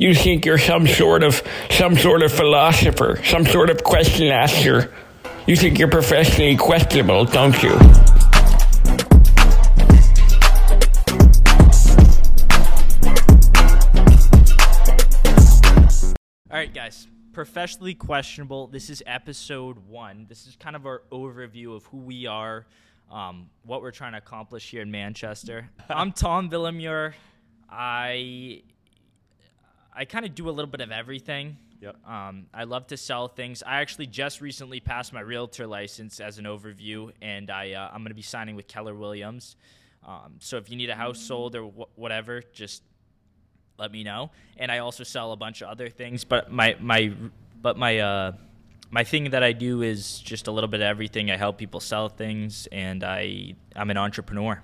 You think you're some sort of some sort of philosopher, some sort of question asker. You think you're professionally questionable, don't you? All right, guys. Professionally questionable. This is episode one. This is kind of our overview of who we are, um, what we're trying to accomplish here in Manchester. I'm Tom Villemure. I I kind of do a little bit of everything. Yep. Um, I love to sell things. I actually just recently passed my realtor license as an overview, and I uh, I'm going to be signing with Keller Williams. Um, so if you need a house sold or wh- whatever, just let me know. And I also sell a bunch of other things, but my my but my uh my thing that I do is just a little bit of everything. I help people sell things, and I I'm an entrepreneur.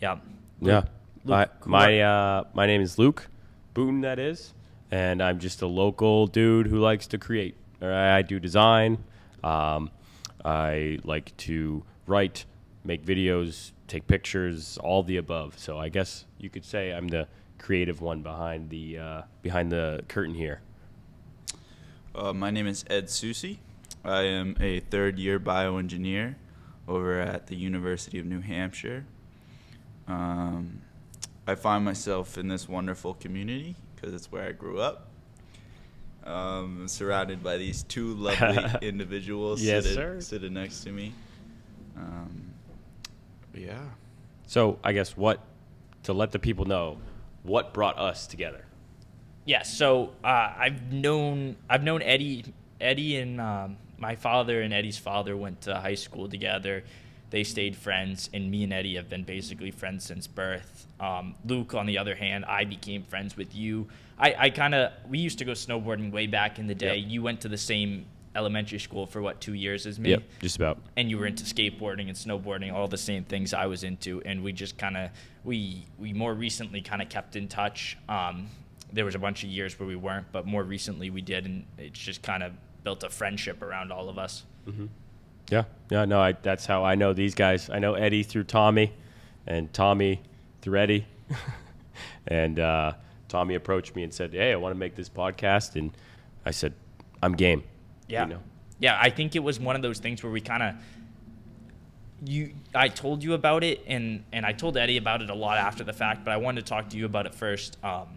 Yeah. Yeah. My Luke, who my uh, my name is Luke Boutin. That is, and I'm just a local dude who likes to create. I do design. Um, I like to write, make videos, take pictures, all the above. So I guess you could say I'm the creative one behind the uh, behind the curtain here. Uh, my name is Ed Soucy. I am a third year bioengineer over at the University of New Hampshire. Um, I find myself in this wonderful community because it's where I grew up. Um, surrounded by these two lovely individuals Yes, sitting, sir. sitting next to me. Um, yeah. So I guess what to let the people know what brought us together. Yeah, so uh, I've known I've known Eddie Eddie and um, my father and Eddie's father went to high school together. They stayed friends, and me and Eddie have been basically friends since birth. Um, Luke, on the other hand, I became friends with you. I, I kind of we used to go snowboarding way back in the day. Yep. You went to the same elementary school for what two years as me Yep, just about. and you were into skateboarding and snowboarding, all the same things I was into, and we just kind of we we more recently kind of kept in touch. Um, there was a bunch of years where we weren't, but more recently we did, and it's just kind of built a friendship around all of us. Yeah, yeah, no, I, that's how I know these guys. I know Eddie through Tommy, and Tommy through Eddie. and uh, Tommy approached me and said, "Hey, I want to make this podcast," and I said, "I'm game." Yeah. You know? Yeah, I think it was one of those things where we kind of you I told you about it and and I told Eddie about it a lot after the fact, but I wanted to talk to you about it first. Um,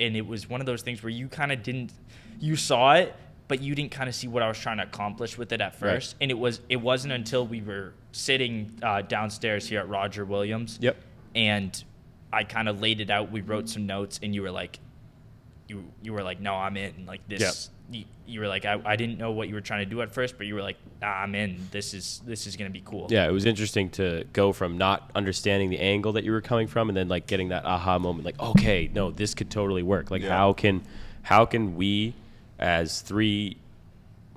and it was one of those things where you kind of didn't you saw it, but you didn't kind of see what I was trying to accomplish with it at Right. first. And it was it wasn't until we were sitting uh, downstairs here at Roger Williams. Yep. And I kind of laid it out. We wrote some notes, and you were like, you you were like, no, I'm in. Like this, you, you were like, I, I didn't know what you were trying to do at first, but you were like, ah, I'm in. This is this is gonna be cool. Yeah, it was interesting to go from not understanding the angle that you were coming from, and then like getting that aha moment, like, okay, no, this could totally work. Like, Yeah. how can how can we, as three,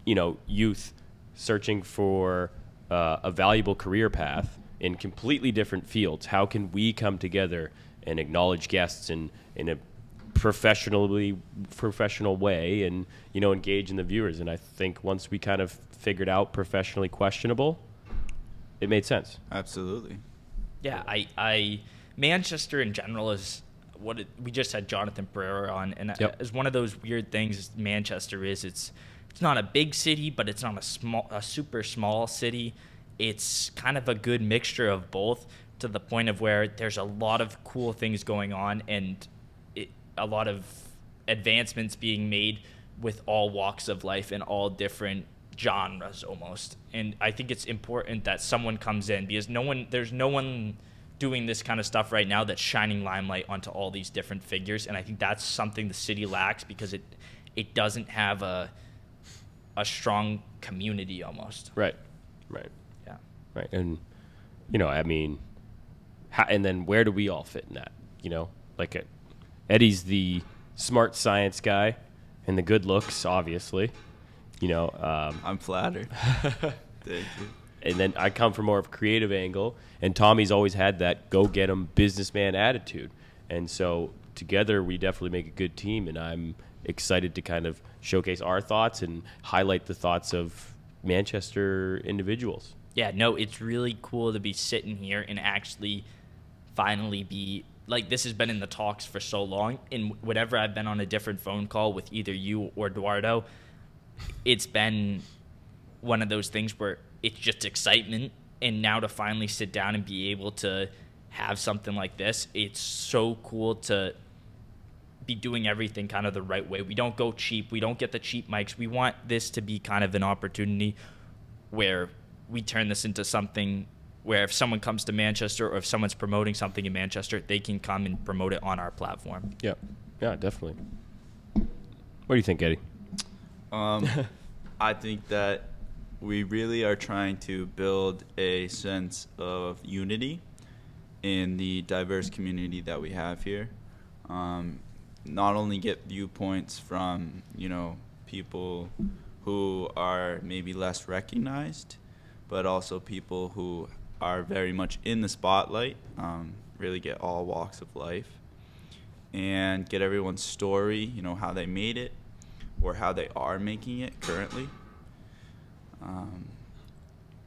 you know, youth searching for uh, a valuable career path in completely different fields, how can we come together and acknowledge guests in in a professionally professional way and you know engage in the viewers? And i think once we kind of figured out professionally questionable it made sense. Absolutely. Yeah, I, I Manchester in general is what it, we just had Jonathan Pereira on, and Yep. as one of those weird things Manchester is. It's it's not a big city, but it's not a small, a super small city. It's kind of a good mixture of both, to the point of where there's a lot of cool things going on and it, a lot of advancements being made with all walks of life and all different genres almost. And I think it's important that someone comes in because no one there's no one doing this kind of stuff right now that's shining limelight onto all these different figures and I think that's something the city lacks because it it doesn't have a a strong community almost. right right Yeah. right and you know i mean how, and then where do we all fit in that you know like uh eddie's the smart science guy and the good looks obviously you know um, I'm flattered. Thank you. And then I come from more of a creative angle, and Tommy's always had that go get 'em businessman attitude, and so together we definitely make a good team, and I'm excited to kind of showcase our thoughts and highlight the thoughts of Manchester individuals. Yeah, no, it's really cool to be sitting here and actually finally be like this has been in the talks for so long. And whenever I've been on a different phone call with either you or Eduardo, it's been one of those things where it's just excitement. And now to finally sit down and be able to have something like this, it's so cool to be doing everything kind of the right way. We don't go cheap. We don't get the cheap mics. We want this to be kind of an opportunity where we turn this into something where if someone comes to Manchester or if someone's promoting something in Manchester, they can come and promote it on our platform. Yeah, yeah, definitely. What do you think, Eddie? Um, I think that we really are trying to build a sense of unity in the diverse community that we have here. Um, not only get viewpoints from you know people who are maybe less recognized, but also people who are very much in the spotlight. Um, really get all walks of life and get everyone's story. You know how they made it, or how they are making it currently. Um,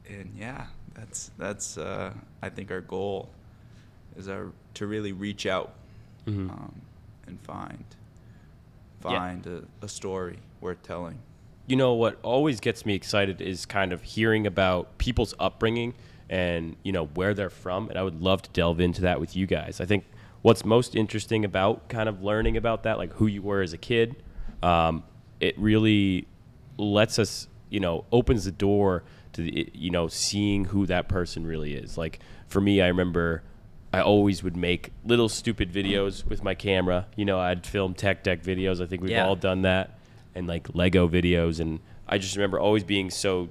and yeah, that's that's uh, I think our goal is our to really reach out Mhm. um, and find Yeah. find a, a story worth telling. you know what always gets me excited is kind of hearing about people's upbringing and you know where they're from and i would love to delve into that with you guys i think what's most interesting about kind of learning about that like who you were as a kid um, it really lets us you know opens the door to the, you know seeing who that person really is like for me i remember I always would make little stupid videos with my camera. You know, I'd film tech deck videos. I think we've Yeah. all done that, and like Lego videos. And I just remember always being so.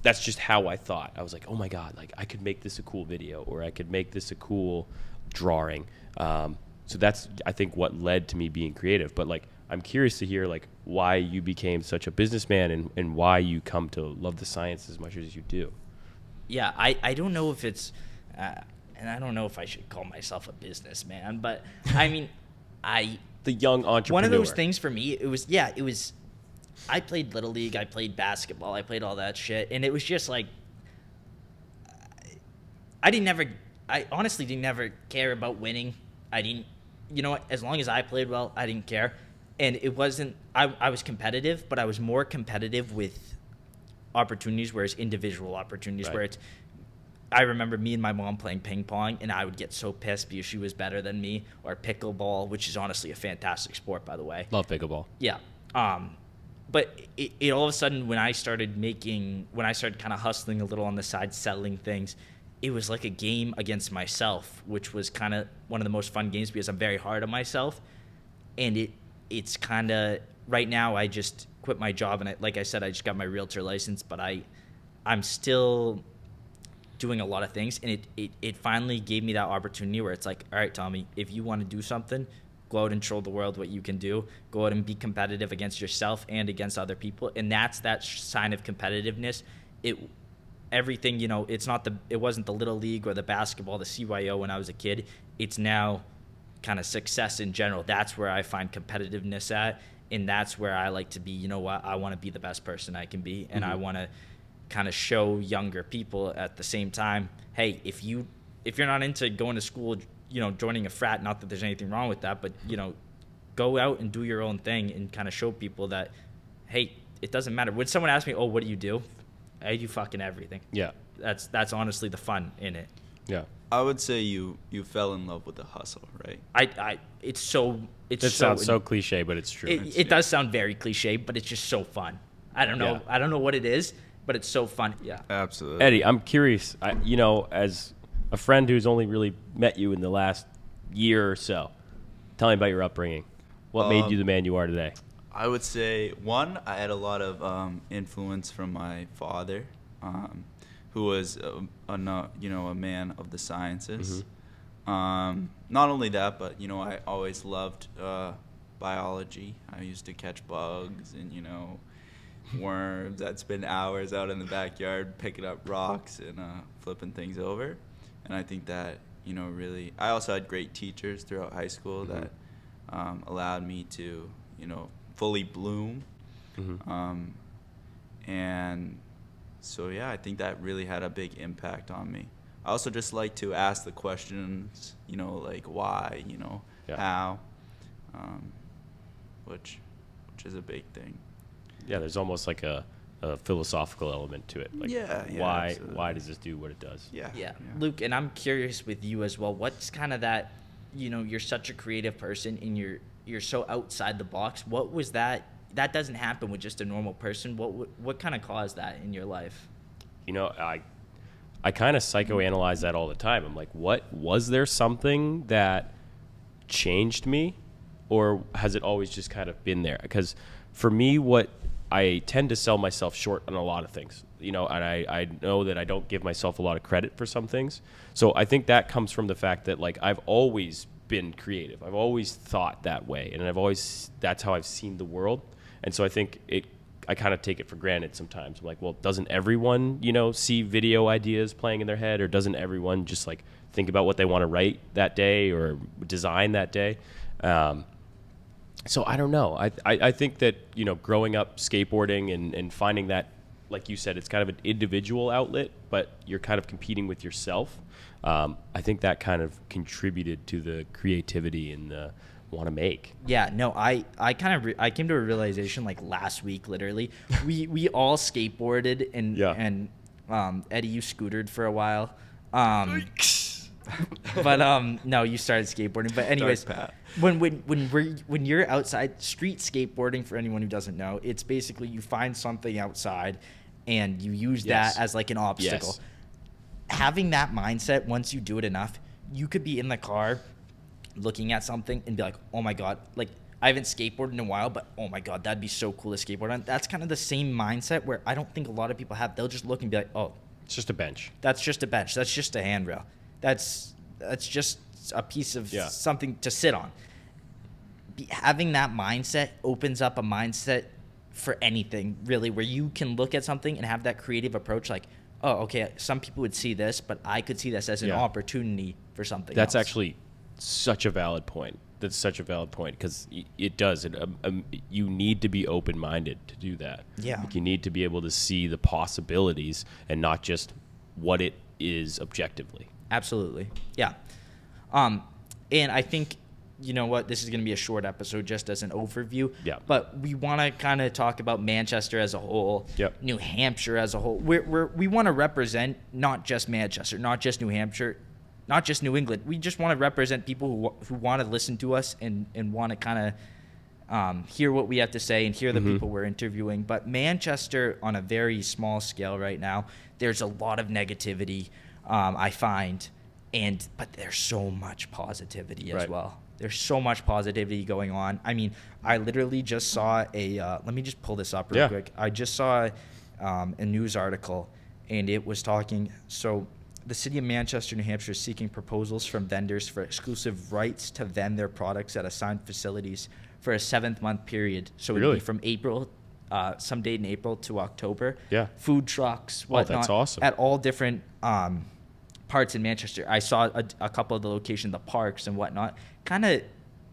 That's just how I thought. I was like, oh my god, like I could make this a cool video, or I could make this a cool drawing. Um, so that's I think what led to me being creative. But like, I'm curious to hear like why you became such a businessman and and why you come to love the science as much as you do. yeah, I, I don't know if it's, uh, and I don't know if I should call myself a businessman, but I mean, I The young entrepreneur. one of those things for me. It was yeah, it was. I played little league. I played basketball. I played all that shit, and it was just like I didn't never. I honestly didn't never care about winning. I didn't. You know what? As long as I played well, I didn't care, and it wasn't. I I was competitive, but I was more competitive with opportunities, whereas individual opportunities, Right. where it's. I remember me and my mom playing ping pong, and I would get so pissed because she was better than me, or pickleball, which is honestly a fantastic sport, by the way. Love pickleball. Yeah. Um, but it, it all of a sudden when I started making when I started kind of hustling a little on the side, selling things, it was like a game against myself, which was kind of one of the most fun games because I'm very hard on myself, and it it's kind of right now I just quit my job and I, like I said I just got my realtor license, but I I'm still doing a lot of things and it, it, it finally gave me that opportunity where it's like all right tommy if you want to do something go out and show the world what you can do. Go out and be competitive against yourself and against other people and that's that sign of competitiveness. It everything you know it's not the it wasn't the little league or the basketball the cyo when i was a kid. It's now kind of success in general that's where i find competitiveness at and that's where i like to be you know what i want to be the best person i can be and i mm-hmm. want to kind of show younger people at the same time hey if you if you're not into going to school you know joining a frat not that there's anything wrong with that but you know go out and do your own thing and kind of show people that hey it doesn't matter. When someone asks me oh what do you do? I do fucking everything. Yeah. that's that's honestly the fun in it Yeah. I would say you you fell in love with the hustle, right? i i it's so it's That so sounds so cliche, but it's true. it, it does sound very cliche but it's just so fun i don't know Yeah. i don't know what it is but it's so fun yeah Absolutely. Eddie, I'm curious. I, you know, as a friend who's only really met you in the last year or so, tell me about your upbringing. What made Um, you the man you are today? I would say one, I had a lot of um, influence from my father, um, who was a, a you know a man of the sciences. Um, not only that, but you know I always loved uh, biology. I used to catch bugs and you know worms. I'd spend hours out in the backyard picking up rocks and uh, flipping things over. And I think that you know really. I also had great teachers throughout high school that um, allowed me to you know fully bloom. Mhm. Um, and so yeah, I think that really had a big impact on me. I also just like to ask the questions, you know, like why, you know, Yeah. how, um, which which is a big thing. Yeah, there's almost like a, a philosophical element to it. Like Yeah, yeah, why absolutely. why does this do what it does? Yeah. Yeah. Luke, and I'm curious with you as well. What's kind of that, you know, you're such a creative person and you're you're so outside the box. What was that that doesn't happen with just a normal person. What what, kind of caused that in your life? you know, I I kind of psychoanalyze that all the time. I'm like, what was there something that changed me, or has it always just kind of been there? Because for me, what I tend to sell myself short on a lot of things, you know, and I, I know that I don't give myself a lot of credit for some things. So I think that comes from the fact that like I've always been creative. I've always thought that way, and I've always that's how I've seen the world. And so I think it I kind of take it for granted sometimes. I'm like, well, doesn't everyone, you know, see video ideas playing in their head, or doesn't everyone just like think about what they want to write that day or design that day? Um, so I don't know. I, I, I think that you know, growing up skateboarding and, and finding that, like you said, it's kind of an individual outlet, but you're kind of competing with yourself. Um, I think that kind of contributed to the creativity and the want to make. Yeah, no, I I kind of re- I came to a realization like last week, literally. we we all skateboarded and Yeah. and um, Eddie, you scootered for a while. Um, but um, no, you started skateboarding. But anyways, when when when we're when you're outside street skateboarding, for anyone who doesn't know, it's basically you find something outside and you use Yes. that as like an obstacle. Yes. Having that mindset, once you do it enough, you could be in the car looking at something and be like, oh my god, like I haven't skateboarded in a while, but oh my god, that'd be so cool to skateboard on. That's kind of the same mindset where I don't think a lot of people have. They'll just look and be like, oh, It's just a bench. that's just a bench. That's just a handrail. That's that's just a piece of Yeah. something to sit on. Be, having that mindset opens up a mindset for anything really, where you can look at something and have that creative approach. Like, oh, okay, some people would see this, but I could see this as an Yeah. opportunity for something. That's else. actually such a valid point. That's such a valid point because it does. It, um, um, you need to be open minded to do that. Yeah. Like you need to be able to see the possibilities and not just what it is objectively. Absolutely. Yeah. Um, and I think, you know what, this is going to be a short episode just as an overview. Yeah. But we want to kind of talk about Manchester as a whole, Yep. New Hampshire as a whole. We're, we're, we want to represent not just Manchester, not just New Hampshire, not just New England. We just want to represent people who, who want to listen to us and, and want to kind of um, hear what we have to say and hear the people we're interviewing. But Manchester, on a very small scale right now, there's a lot of negativity. Um, I find, and but there's so much positivity as Right. well. There's so much positivity going on. I mean, I literally just saw a. Uh, let me just pull this up real Yeah. quick. I just saw um, a news article, and it was talking. So, the city of Manchester, New Hampshire, is seeking proposals from vendors for exclusive rights to vend their products at assigned facilities for a seventh month period. So, it'd be from April, uh, some date in April to October. Yeah. Food trucks, Oh, that's whatnot. awesome. At all different um, parts in Manchester. I saw a, a couple of the location, the parks and whatnot. Kind of,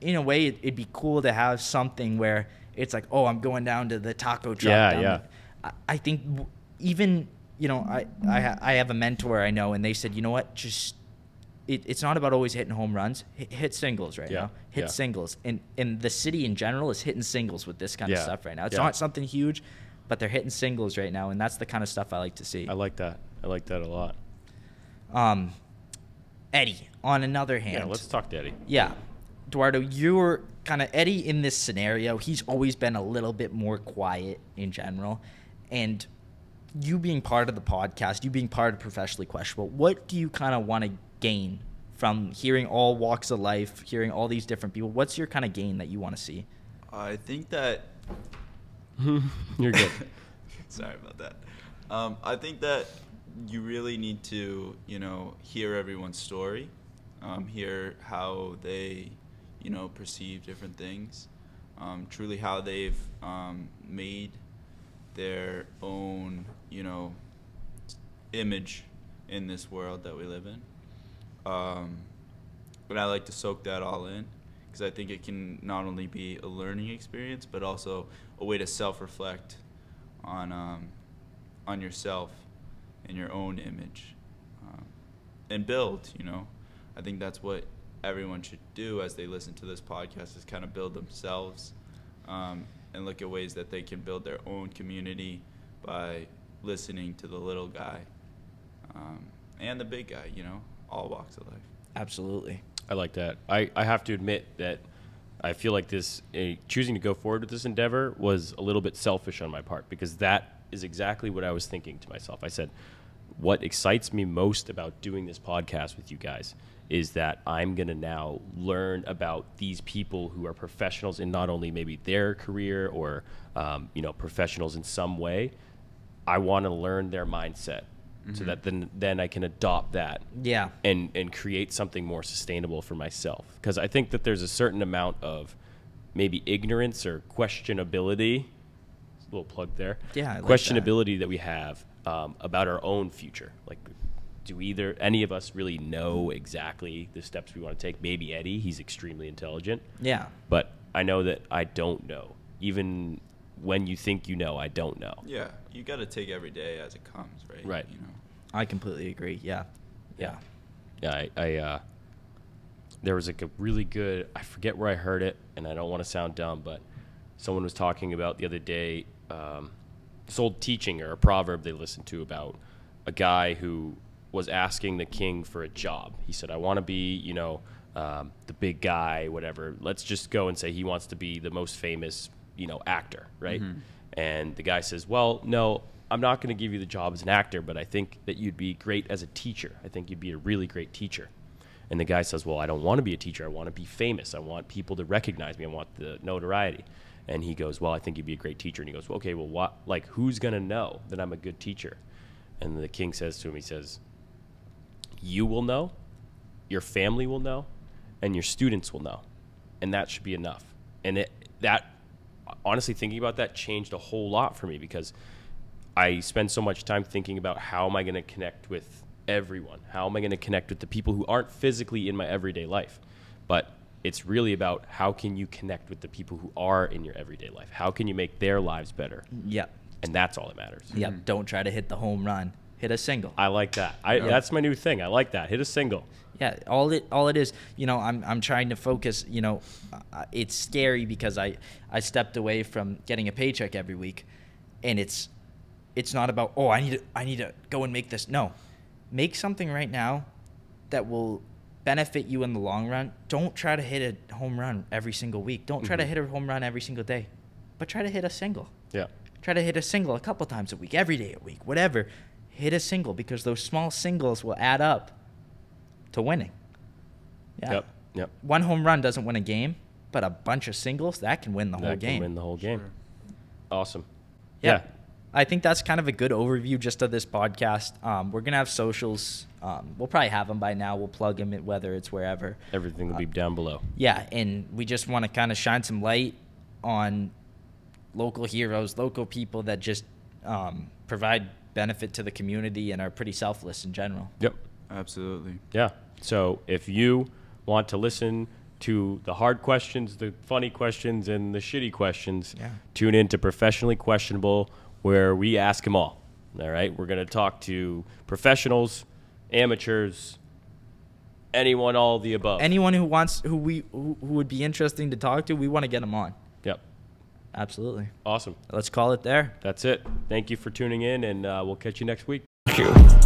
in a way, it, it'd be cool to have something where it's like, oh, I'm going down to the taco truck. Yeah, down yeah. I, I think w- even you know I I, ha- I have a mentor I know, and they said, you know what, just it, it's not about always hitting home runs. Hit, hit singles right Yeah, now. Hit yeah. singles, and and the city in general is hitting singles with this kind of stuff right now. It's yeah. not something huge, but they're hitting singles right now, and that's the kind of stuff I like to see. I like that. I like that a lot. Um, Eddie, on another hand, Yeah, let's talk to Eddie. yeah. Eduardo, you're kind of Eddie in this scenario. He's always been a little bit more quiet in general. And you being part of the podcast, you being part of Professionally Questionable, what do you kind of want to gain from hearing all walks of life, hearing all these different people? What's your kind of gain that you want to see? I think that You're good. Sorry about that. Um, I think that you really need to, you know, hear everyone's story, um, hear how they, you know, perceive different things, um, truly how they've um, made their own, you know, image in this world that we live in. Um, but I like to soak that all in because I think it can not only be a learning experience, but also a way to self-reflect on um, on yourself and your own image. Um, and build. You know, I think that's what everyone should do as they listen to this podcast is kind of build themselves um, and look at ways that they can build their own community by listening to the little guy um, and the big guy. You know, all walks of life. Absolutely. I like that. I, I have to admit that I feel like this uh, choosing to go forward with this endeavor was a little bit selfish on my part because that is exactly what I was thinking to myself. I said, what excites me most about doing this podcast with you guys is that I'm going to now learn about these people who are professionals in not only maybe their career or um, you know professionals in some way. I want to learn their mindset so that then then I can adopt that Yeah. and and create something more sustainable for myself because I think that there's a certain amount of maybe ignorance or questionability. A little plug there. Yeah, I like that. questionability that. we have um, about our own future. Like, do either any of us really know exactly the steps we want to take? Maybe Eddie, he's extremely intelligent, Yeah. but I know that I don't know. Even when you think you know, I don't know. Yeah, you got to take every day as it comes, right? Right. You know. I completely agree. Yeah. Yeah. Yeah, I, I uh, there was like a really good. I forget where I heard it, and I don't want to sound dumb, but someone was talking about the other day. Um, this old teaching or a proverb they listened to about a guy who was asking the king for a job. He said, "I want to be, you know, um, the big guy, whatever. Let's just go and say he wants to be the most famous, you know, actor, right?" And the guy says, "Well, no, I'm not going to give you the job as an actor, but I think that you'd be great as a teacher. I think you'd be a really great teacher." And the guy says, "Well, I don't want to be a teacher. I want to be famous. I want people to recognize me. I want the notoriety." And he goes, "Well, I think you'd be a great teacher." And he goes, well, "Okay, well, what? Like, who's gonna know that I'm a good teacher?" And the king says to him, "He says, you will know, your family will know, and your students will know, and that should be enough." And it that honestly thinking about that changed a whole lot for me because I spend so much time thinking about how am I going to connect with everyone? How am I going to connect with the people who aren't physically in my everyday life? But it's really about how can you connect with the people who are in your everyday life? How can you make their lives better? Yeah. And that's all that matters. Yeah. Don't try to hit the home run. Hit a single. I like that. I, That's my new thing. I like that. Hit a single. Yeah, all it all it is, you know, I'm I'm trying to focus. You know, uh, it's scary because I I stepped away from getting a paycheck every week, and it's it's not about oh I need to I need to go and make this. No, make something right now that will benefit you in the long run. Don't try to hit a home run every single week. Don't try to Mhm. hit a home run every single day, but try to hit a single. Yeah. Try to hit a single a couple times a week, every day a week, whatever. Hit a single because those small singles will add up to winning. Yeah. Yep. Yep. One home run doesn't win a game, but a bunch of singles that can win the that whole can game. win the whole game. Sure. Awesome. yeah. yeah. I think that's kind of a good overview just of this podcast. Um, we're gonna have socials. Um, we'll probably have them by now. We'll plug them in, whether it's wherever. Everything will be down below. Yeah, and we just want to kind of shine some light on local heroes, local people that just um, provide benefit to the community and are pretty selfless in general. Yep. Absolutely. Yeah. So if you want to listen to the hard questions, the funny questions, and the shitty questions, Yeah. tune in to Professionally Questionable, where we ask them all. All right. We're going to talk to professionals, amateurs, anyone, all the above. Anyone who wants, who we, who, who would be interesting to talk to, we want to get them on. Yep. Absolutely. Awesome. Let's call it there. That's it. Thank you for tuning in, and uh, we'll catch you next week. Thank you.